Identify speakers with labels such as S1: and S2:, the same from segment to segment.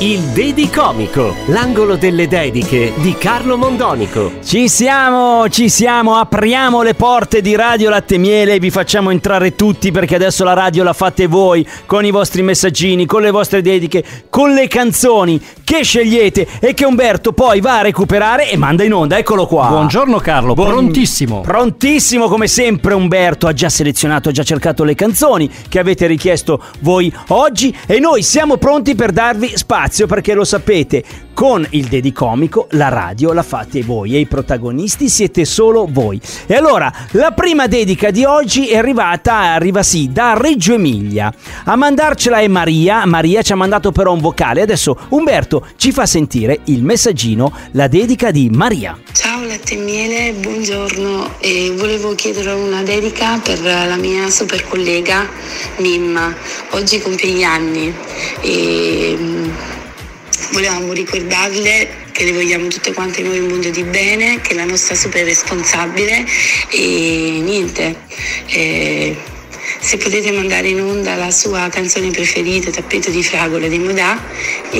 S1: Il Dedicomico, l'angolo delle dediche di Carlo Mondonico.
S2: Ci siamo, ci siamo, apriamo le porte di Radio Latte Miele e vi facciamo entrare tutti perché adesso la radio la fate voi con i vostri messaggini, con le vostre dediche, con le canzoni che scegliete e che Umberto poi va a recuperare e manda in onda. Eccolo qua.
S3: Buongiorno Carlo,
S2: Buon-
S3: prontissimo.
S2: Prontissimo come sempre Umberto ha già selezionato, ha già cercato le canzoni che avete richiesto voi oggi e noi siamo pronti per darvi spazio perché lo sapete, con il Dedicomico la radio la fate voi e i protagonisti siete solo voi. E allora, la prima dedica di oggi è arrivata, arriva sì, da Reggio Emilia. A mandarcela è Maria, Maria ci ha mandato però un vocale, adesso Umberto ci fa sentire il messaggino, la dedica di Maria.
S4: Ciao latte e miele, buongiorno e volevo chiedere una dedica per la mia super collega Mimma, oggi compie gli anni e mm, volevamo ricordarle che le vogliamo tutte quante noi un mondo di bene, che è la nostra super responsabile e niente. eh, se potete mandare in onda la sua canzone preferita, Tappeto di fragole di Modà, e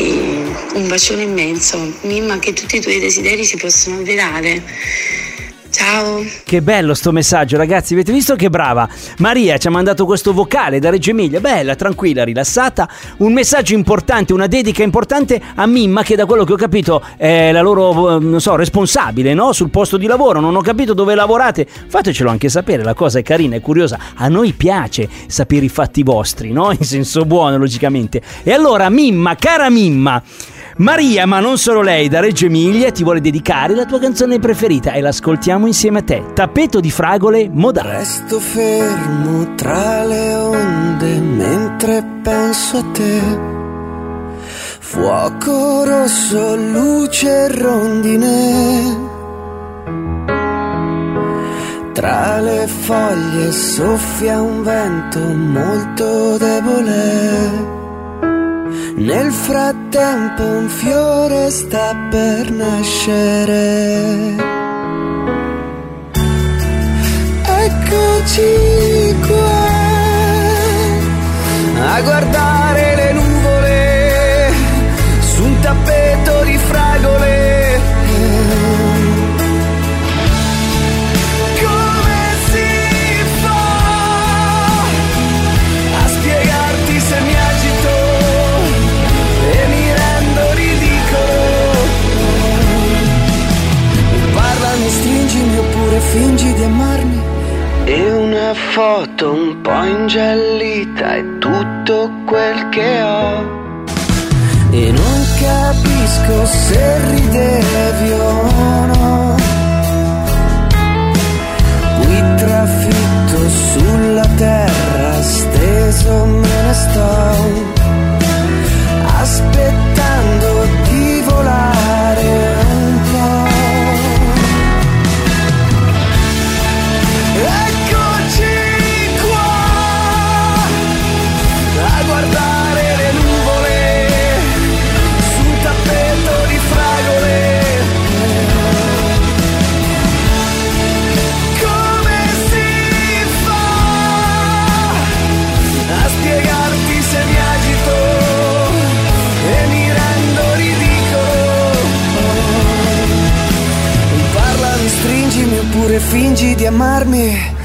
S4: un bacione immenso. Mimma, che tutti i tuoi desideri si possono avverare. Ciao!
S2: Che bello sto messaggio, ragazzi. Avete visto che brava? Maria ci ha mandato questo vocale da Reggio Emilia. Bella, tranquilla, rilassata. Un messaggio importante, una dedica importante a Mimma, che da quello che ho capito è la loro, eh, non so, responsabile, no? Sul posto di lavoro. Non ho capito dove lavorate. Fatecelo anche sapere. La cosa è carina, è curiosa. A noi piace sapere i fatti vostri, no? In senso buono, logicamente. E allora, Mimma, cara Mimma. Maria, ma non solo lei, da Reggio Emilia ti vuole dedicare la tua canzone preferita e l'ascoltiamo insieme a te. Tappeto di fragole modale.
S5: Resto fermo tra le onde mentre penso a te. Fuoco rosso, luce rondine. Tra le foglie soffia un vento molto debole. Nel frattempo un fiore sta per nascere. Eccoci qua a guardare le se ridevi amarme.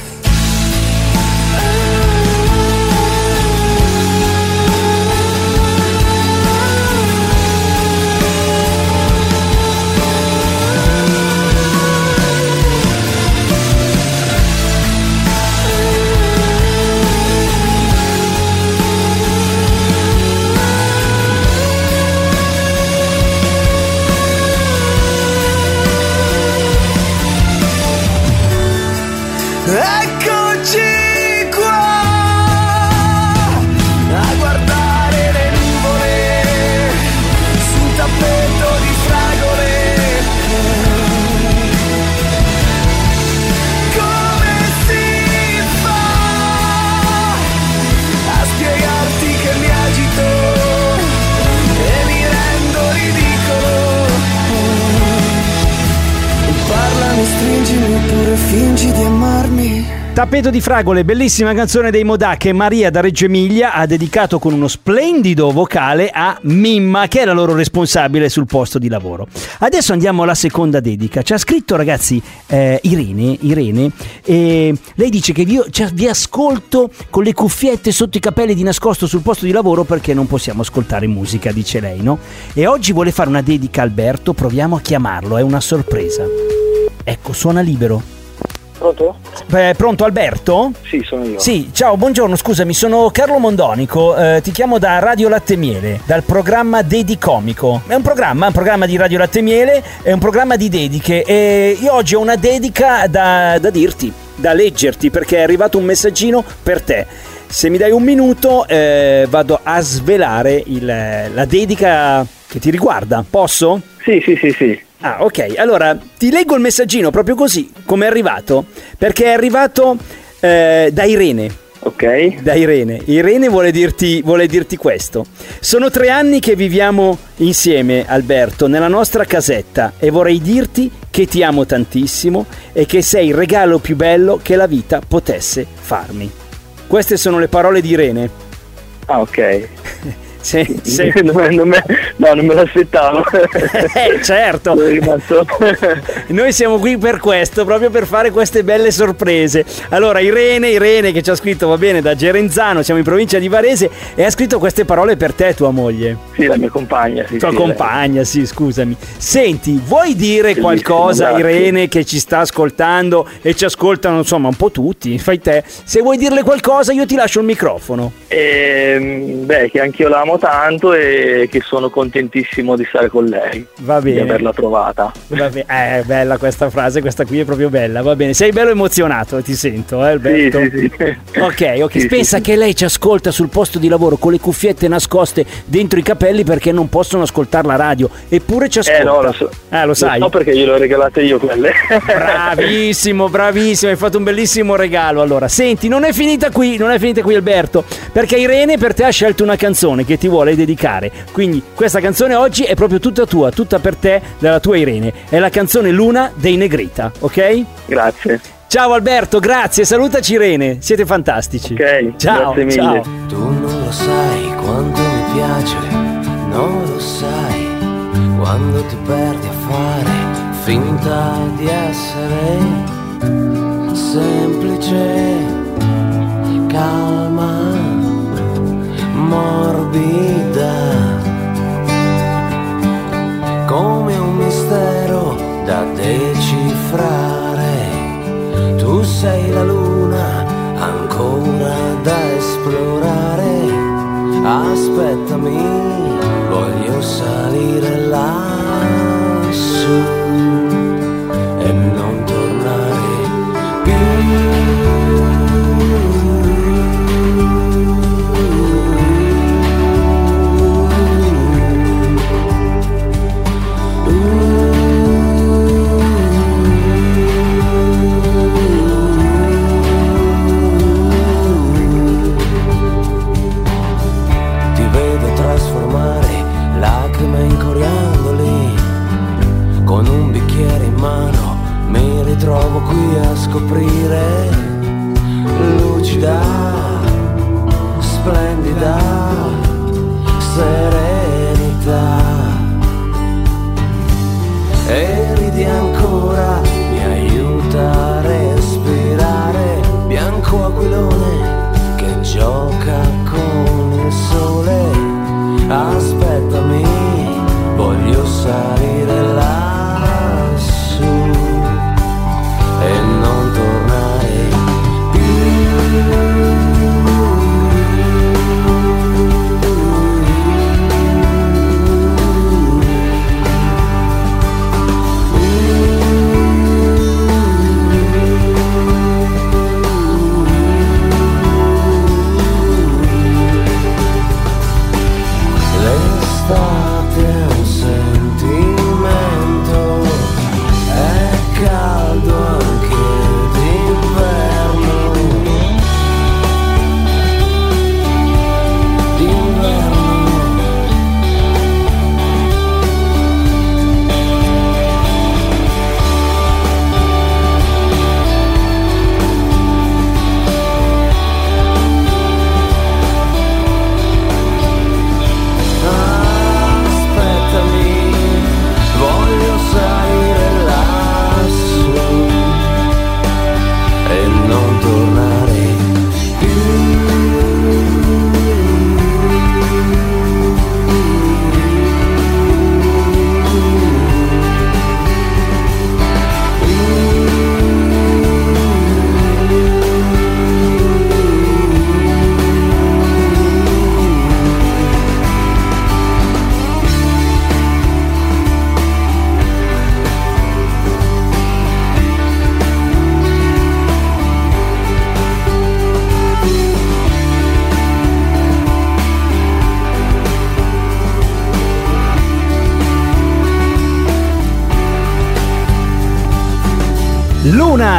S5: Tappeto di fragole,
S2: bellissima canzone dei Modà che Maria da Reggio Emilia ha dedicato con uno splendido vocale a Mimma, che è la loro responsabile sul posto di lavoro. Adesso andiamo alla seconda dedica. Ci ha scritto, ragazzi, eh, Irene, Irene e lei dice che io cioè, vi ascolto con le cuffiette sotto i capelli di nascosto sul posto di lavoro perché non possiamo ascoltare musica, dice lei, no? E oggi vuole fare una dedica a Alberto, proviamo a chiamarlo, è una sorpresa. Ecco, suona libero.
S3: Pronto?
S2: Eh, pronto Alberto?
S3: Sì, sono io.
S2: Sì, ciao, buongiorno, scusami, sono Carlo Mondonico, eh, ti chiamo da Radio Latte Miele, dal programma Dedi Comico. È un programma, un programma di Radio Latte Miele, è un programma di dediche e io oggi ho una dedica da, da dirti, da leggerti, perché è arrivato un messaggino per te. Se mi dai un minuto eh, vado a svelare il, la dedica che ti riguarda, posso?
S3: Sì, sì, sì, sì.
S2: Ah, ok. Allora, ti leggo il messaggino proprio così, come è arrivato, perché è arrivato eh, da Irene.
S3: Ok.
S2: Da Irene. Irene vuole dirti, vuole dirti questo. Sono tre anni che viviamo insieme, Alberto, nella nostra casetta e vorrei dirti che ti amo tantissimo e che sei il regalo più bello che la vita potesse farmi. Queste sono le parole di Irene.
S3: Ah, ok.
S2: Se, se...
S3: non me, non me, no, non me l'aspettavo.
S2: eh, certo. Noi siamo qui per questo, proprio per fare queste belle sorprese. Allora, Irene, Irene che ci ha scritto, va bene, da Gerenzano, siamo in provincia di Varese, e ha scritto queste parole per te, tua moglie.
S3: Sì, la mia compagna. Sì,
S2: tua
S3: sì,
S2: compagna, sì, scusami. Senti, vuoi dire qualcosa, Irene, che ci sta ascoltando e ci ascoltano, insomma, un po' tutti? Fai te. Se vuoi dirle qualcosa, io ti lascio il microfono.
S3: Ehm, beh, che anch'io la amo tanto e che sono contentissimo di stare con lei.
S2: Va bene.
S3: Di averla trovata.
S2: Va bene. Eh, è bella questa frase, questa qui è proprio bella. Va bene. Sei bello emozionato, ti sento, eh, Alberto?
S3: Sì, sì, sì.
S2: Ok, ok.
S3: Sì,
S2: Pensa
S3: sì.
S2: che lei ci ascolta sul posto di lavoro con le cuffiette nascoste dentro i capelli perché non possono ascoltare la radio. Eppure ci ascolta.
S3: Eh no, lo so.
S2: Eh, lo sai.
S3: No, perché glielo ho regalate io quelle.
S2: Bravissimo, bravissimo, hai fatto un bellissimo regalo. Allora, senti, non è finita qui, non è finita qui Alberto, perché Irene per te ha scelto una canzone che ti vuole dedicare. Quindi questa canzone oggi è proprio tutta tua, tutta per te, dalla tua Irene. È la canzone Luna dei Negrita, ok?
S3: Grazie.
S2: Ciao Alberto, grazie, salutaci Irene, siete fantastici.
S3: Ok,
S2: ciao,
S3: grazie mille.
S2: ciao.
S6: Tu non lo sai quanto mi piace, non lo sai quando ti perdi a fare finta di essere semplice, calma, morbida, come un mistero da decifrare. Tu sei la luna ancora da esplorare. Aspettami, voglio salire lassù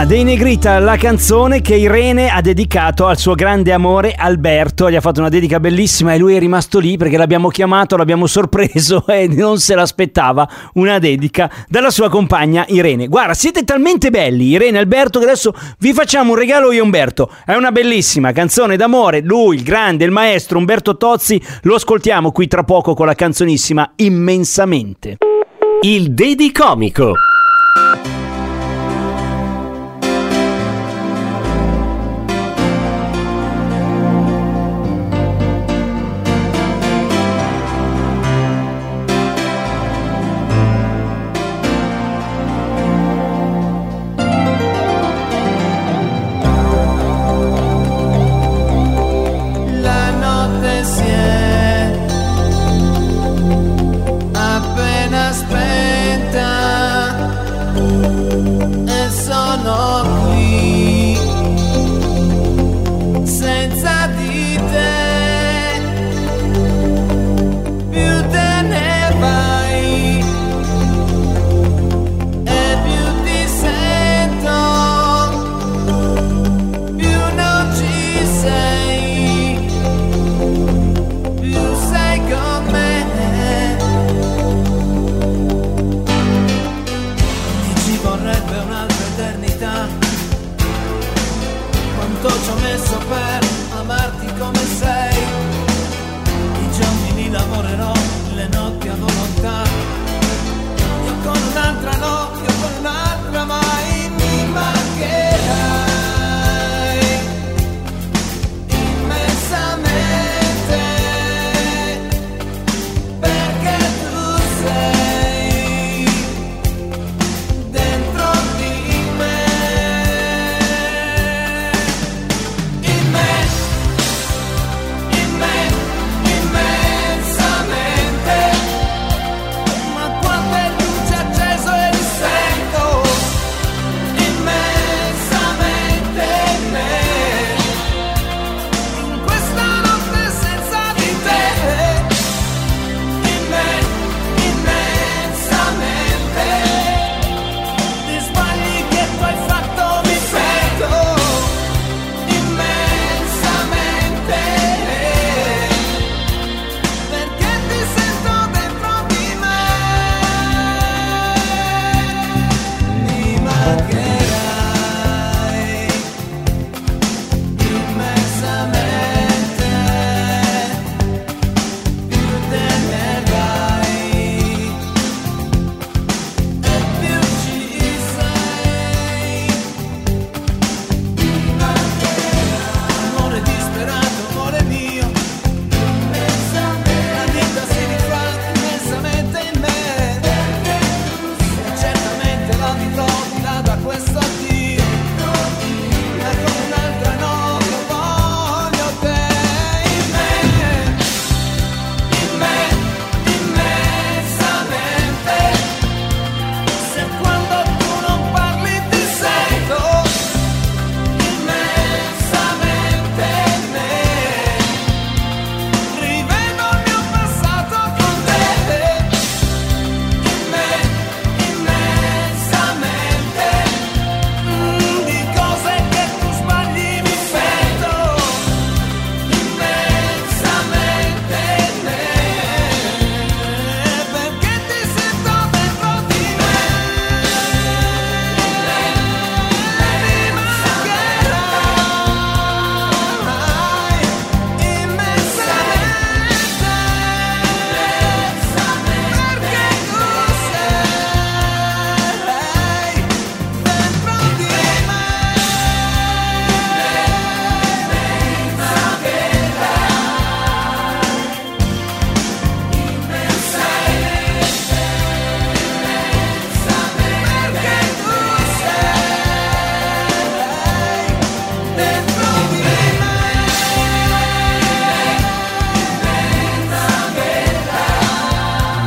S2: Luna dei Negrita, la canzone che Irene ha dedicato al suo grande amore Alberto. Gli ha fatto una dedica bellissima e lui è rimasto lì perché l'abbiamo chiamato, l'abbiamo sorpreso e non se l'aspettava una dedica dalla sua compagna Irene. Guarda, siete talmente belli, Irene e Alberto, che adesso vi facciamo un regalo io Umberto. È una bellissima canzone d'amore. Lui, il grande, il maestro Umberto Tozzi, lo ascoltiamo qui tra poco con la canzonissima Immensamente.
S1: Il Dedicomico.
S5: La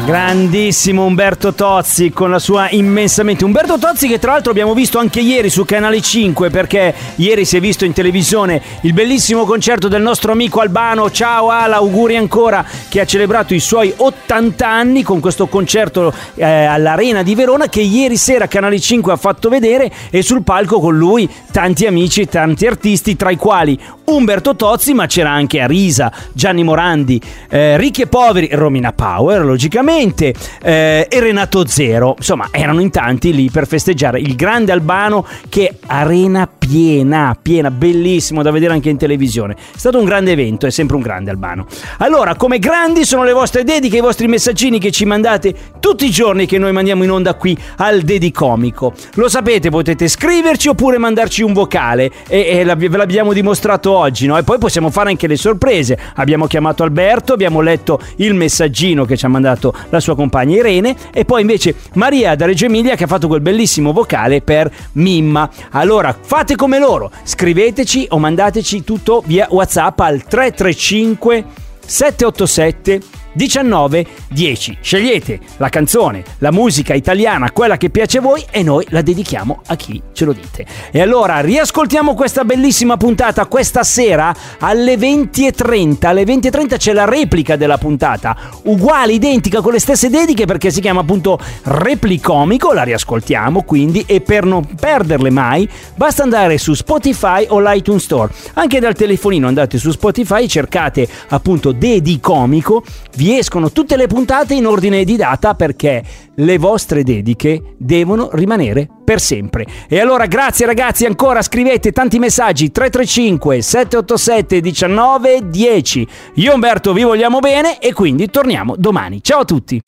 S2: Grandissimo Umberto Tozzi con la sua immensamente. Umberto Tozzi che tra l'altro abbiamo visto anche ieri su Canale 5 perché ieri si è visto in televisione il bellissimo concerto del nostro amico Albano. Ciao Ala, auguri ancora che ha celebrato i suoi 80 anni con questo concerto eh, all'Arena di Verona che ieri sera Canale 5 ha fatto vedere e sul palco con lui tanti amici tanti artisti tra i quali Umberto Tozzi ma c'era anche Arisa, Gianni Morandi, eh, Ricchi e Poveri, Romina Power logicamente eh, e Renato Zero. Insomma, erano in tanti lì per festeggiare il grande Albano che arena piena, piena, bellissimo da vedere anche in televisione. È stato un grande evento, è sempre un grande Albano. Allora, come grandi sono le vostre dediche, i vostri messaggini che ci mandate tutti i giorni che noi mandiamo in onda qui al Dedicomico. Lo sapete, potete scriverci oppure mandarci un vocale e, e ve l'abbiamo dimostrato oggi, no? E poi possiamo fare anche le sorprese. Abbiamo chiamato Alberto, abbiamo letto il messaggino che ci ha mandato la sua compagna Irene e poi invece Maria da Reggio Emilia che ha fatto quel bellissimo vocale per Mimma. Allora fate come loro, scriveteci o mandateci tutto via WhatsApp al 335 787 19 10. Scegliete la canzone, la musica italiana, quella che piace a voi e noi la dedichiamo a chi ce lo dite. E allora riascoltiamo questa bellissima puntata questa sera alle 20.30. Alle 20.30 c'è la replica della puntata, uguale, identica con le stesse dediche perché si chiama appunto Replicomico, la riascoltiamo quindi e per non perderle mai basta andare su Spotify o l'iTunes Store. Anche dal telefonino andate su Spotify, cercate appunto Dedicomico, vi vi escono tutte le puntate in ordine di data perché le vostre dediche devono rimanere per sempre. E allora grazie ragazzi, ancora scrivete tanti messaggi 335 787 19 10. Io Umberto vi vogliamo bene e quindi torniamo domani. Ciao a tutti.